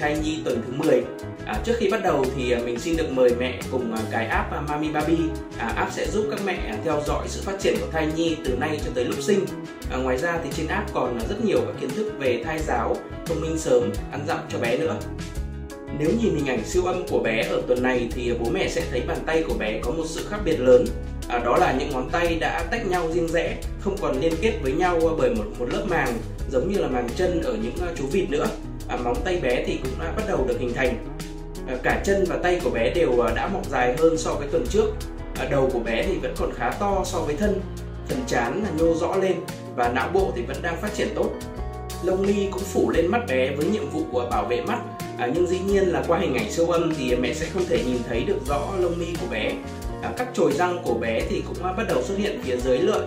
thai nhi tuần thứ 10 à, Trước khi bắt đầu thì à, mình xin được mời mẹ cùng à, cái app à, Mami Baby. À, App sẽ giúp các mẹ theo dõi sự phát triển của thai nhi từ nay cho tới lúc sinh. À, Ngoài ra thì trên app còn rất nhiều các kiến thức về thai giáo, thông minh sớm, ăn dặm cho bé nữa. Nếu nhìn hình ảnh siêu âm của bé ở tuần này thì bố mẹ sẽ thấy bàn tay của bé có một sự khác biệt lớn. À, đó là những ngón tay đã tách nhau riêng rẽ không còn liên kết với nhau bởi một một lớp màng giống như là màng chân ở những chú vịt nữa à, móng tay bé thì cũng đã bắt đầu được hình thành. À, cả chân và tay của bé đều à, đã mọc dài hơn so với tuần trước. À, đầu của bé thì vẫn còn khá to so với thân phần trán là nhô rõ lên và não bộ thì vẫn đang phát triển tốt. Lông mi cũng phủ lên mắt bé với nhiệm vụ của bảo vệ mắt. À, nhưng dĩ nhiên là qua hình ảnh siêu âm thì mẹ sẽ không thể nhìn thấy được rõ lông mi của bé. À, các chồi răng của bé thì cũng à, bắt đầu xuất hiện phía dưới lợi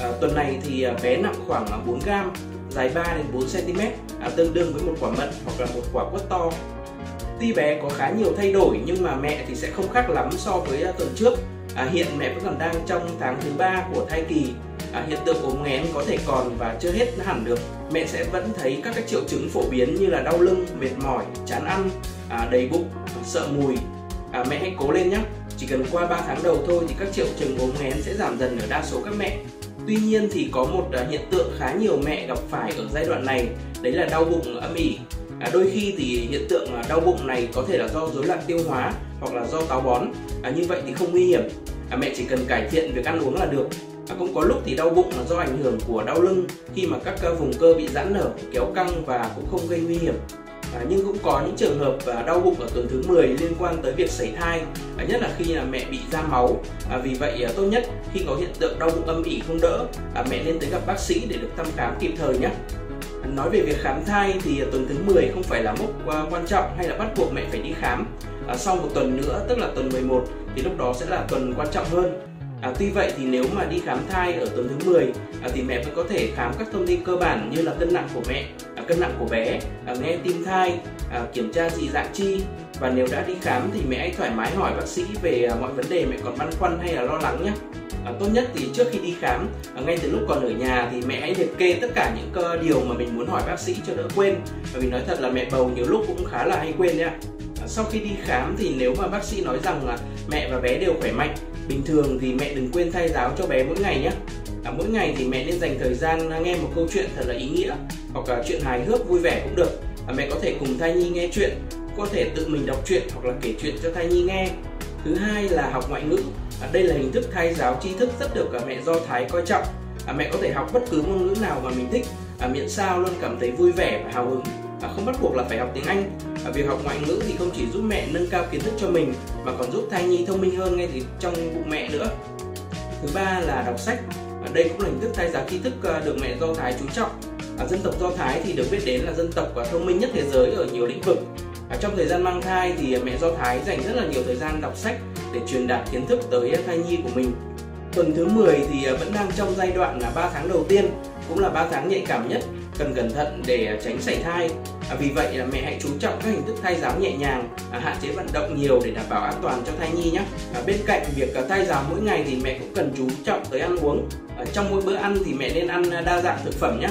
à, tuần này thì à, bé nặng khoảng 4 gram dài 3 đến 4 cm à, tương đương với một quả mận hoặc là một quả quất to. Tuy bé có khá nhiều thay đổi nhưng mà mẹ thì sẽ không khác lắm so với à, tuần trước. À, hiện mẹ vẫn còn đang trong tháng thứ ba của thai kỳ. À, hiện tượng ốm nghén có thể còn và chưa hết hẳn được. Mẹ sẽ vẫn thấy các cái triệu chứng phổ biến như là đau lưng mệt mỏi chán ăn à, đầy bụng sợ mùi. À, mẹ hãy cố lên nhé chỉ cần qua 3 tháng đầu thôi thì các triệu chứng ốm nghén sẽ giảm dần ở đa số các mẹ. Tuy nhiên thì có một à, hiện tượng khá nhiều mẹ gặp phải ở giai đoạn này đấy là đau bụng âm ỉ. À, đôi khi thì hiện tượng à, đau bụng này có thể là do rối loạn tiêu hóa hoặc là do táo bón. À, như vậy thì không nguy hiểm. À, mẹ chỉ cần cải thiện việc ăn uống là được. À, cũng có lúc thì đau bụng là do ảnh hưởng của đau lưng khi mà các à, vùng cơ bị giãn nở kéo căng và cũng không gây nguy hiểm. À, nhưng cũng có những trường hợp à, đau bụng ở tuần thứ 10 liên quan tới việc sảy thai à, nhất là khi là mẹ bị ra máu. À, vì vậy à, tốt nhất khi có hiện tượng đau bụng âm ỉ không đỡ à, mẹ nên tới gặp bác sĩ để được thăm khám kịp thời nhé. À, nói về việc khám thai thì à, tuần thứ 10 không phải là mốc à, quan trọng hay là bắt buộc mẹ phải đi khám. À, sau một tuần nữa tức là tuần 11 thì lúc đó sẽ là tuần quan trọng hơn. À, tuy vậy thì nếu mà đi khám thai ở tuần thứ 10 à, thì mẹ vẫn có thể khám các thông tin cơ bản như là cân nặng của mẹ, à, cân nặng của bé, à, nghe tim thai, à, kiểm tra dị dạng chi và nếu đã đi khám thì mẹ hãy thoải mái hỏi bác sĩ về à, mọi vấn đề mẹ còn băn khoăn hay là lo lắng nhé. À, tốt nhất thì trước khi đi khám, à, ngay từ lúc còn ở nhà thì mẹ hãy liệt kê tất cả những cơ điều mà mình muốn hỏi bác sĩ cho đỡ quên. Bởi vì nói thật là mẹ bầu nhiều lúc cũng khá là hay quên nha. À, sau khi đi khám thì nếu mà bác sĩ nói rằng là mẹ và bé đều khỏe mạnh bình thường thì mẹ đừng quên thay giáo cho bé mỗi ngày nhé à, mỗi ngày thì mẹ nên dành thời gian à, nghe một câu chuyện thật là ý nghĩa hoặc là chuyện hài hước vui vẻ cũng được à, mẹ có thể cùng thai nhi nghe chuyện có thể tự mình đọc truyện hoặc là kể chuyện cho thai nhi nghe thứ hai là học ngoại ngữ à, đây là hình thức thay giáo tri thức rất được cả mẹ do thái coi trọng à, mẹ có thể học bất cứ ngôn ngữ nào mà mình thích à, miễn sao luôn cảm thấy vui vẻ và hào hứng à, không bắt buộc là phải học tiếng Anh. À, việc học ngoại ngữ thì không chỉ giúp mẹ nâng cao kiến thức cho mình mà còn giúp thai nhi thông minh hơn ngay từ trong bụng mẹ nữa. Thứ ba là đọc sách. À, đây cũng là hình thức thay giáo tri thức ờ, được mẹ Do Thái chú trọng. À, dân tộc Do Thái thì được biết đến là dân tộc và thông minh nhất thế giới ở nhiều lĩnh vực. À, trong thời gian mang thai thì mẹ Do Thái dành rất là nhiều thời gian đọc sách để truyền đạt kiến thức tới thai nhi của mình. Tuần thứ 10 thì à, vẫn đang trong giai đoạn là 3 tháng đầu tiên, cũng là 3 tháng nhạy cảm nhất cần cẩn thận để à, tránh sảy thai à, vì vậy là mẹ hãy chú trọng các hình thức thai giáo nhẹ nhàng à, hạn chế vận động nhiều để đảm bảo an toàn cho thai nhi nhé à, bên cạnh việc à, thai giáo mỗi ngày thì mẹ cũng cần chú trọng tới ăn uống à, trong mỗi bữa ăn thì mẹ nên ăn đa dạng thực phẩm nhé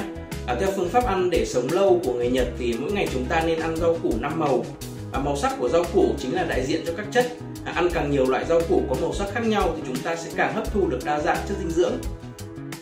à, theo phương pháp ăn để sống lâu của người Nhật thì mỗi ngày chúng ta nên ăn rau củ năm màu. À, màu sắc của rau củ chính là đại diện cho các chất. À, ăn càng nhiều loại rau củ có màu sắc khác nhau thì chúng ta sẽ càng hấp thu được đa dạng chất dinh dưỡng.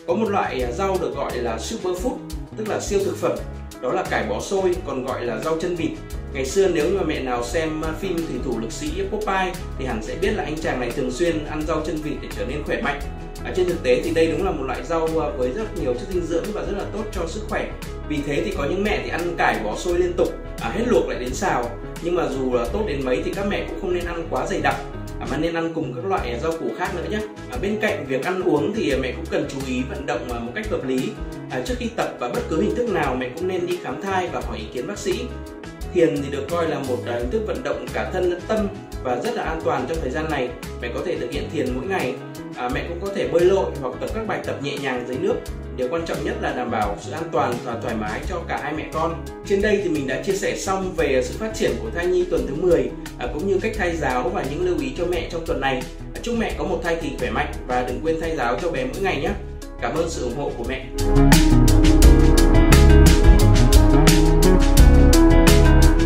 Có một loại à, rau được gọi là superfood tức là siêu thực phẩm. Đó là cải bó xôi còn gọi là rau chân vịt. Ngày xưa nếu mà mẹ nào xem à, phim thủy thủ lực sĩ Popeye thì hẳn sẽ biết là anh chàng này thường xuyên ăn rau chân vịt để trở nên khỏe mạnh à, trên thực tế thì đây đúng là một loại rau à, với rất nhiều chất dinh dưỡng và rất là tốt cho sức khỏe. Vì thế thì có những mẹ thì ăn cải bó xôi liên tục à, hết luộc lại đến xào. Nhưng mà dù là tốt đến mấy thì các mẹ cũng không nên ăn quá dày đặc à, mà nên ăn cùng các loại rau củ khác nữa nhé à, bên cạnh việc ăn uống thì mẹ cũng cần chú ý vận động à, một cách hợp lý. À, trước khi tập và bất cứ hình thức nào mẹ cũng nên đi khám thai và hỏi ý kiến bác sĩ. Thiền thì được coi là một à, hình thức vận động cả thân lẫn tâm và rất là an toàn trong thời gian này. Mẹ có thể thực hiện thiền mỗi ngày à, mẹ cũng có thể bơi lội hoặc tập các bài tập nhẹ nhàng dưới nước. Điều quan trọng nhất là đảm bảo sự an toàn và thoải mái cho cả hai mẹ con. Trên đây thì mình đã chia sẻ xong về sự phát triển của thai nhi tuần thứ 10 à, cũng như cách thay giáo và những lưu ý cho mẹ trong tuần này. À, chúc mẹ có một thai kỳ khỏe mạnh và đừng quên thay giáo cho bé mỗi ngày nhé. Cảm ơn sự ủng hộ của mẹ.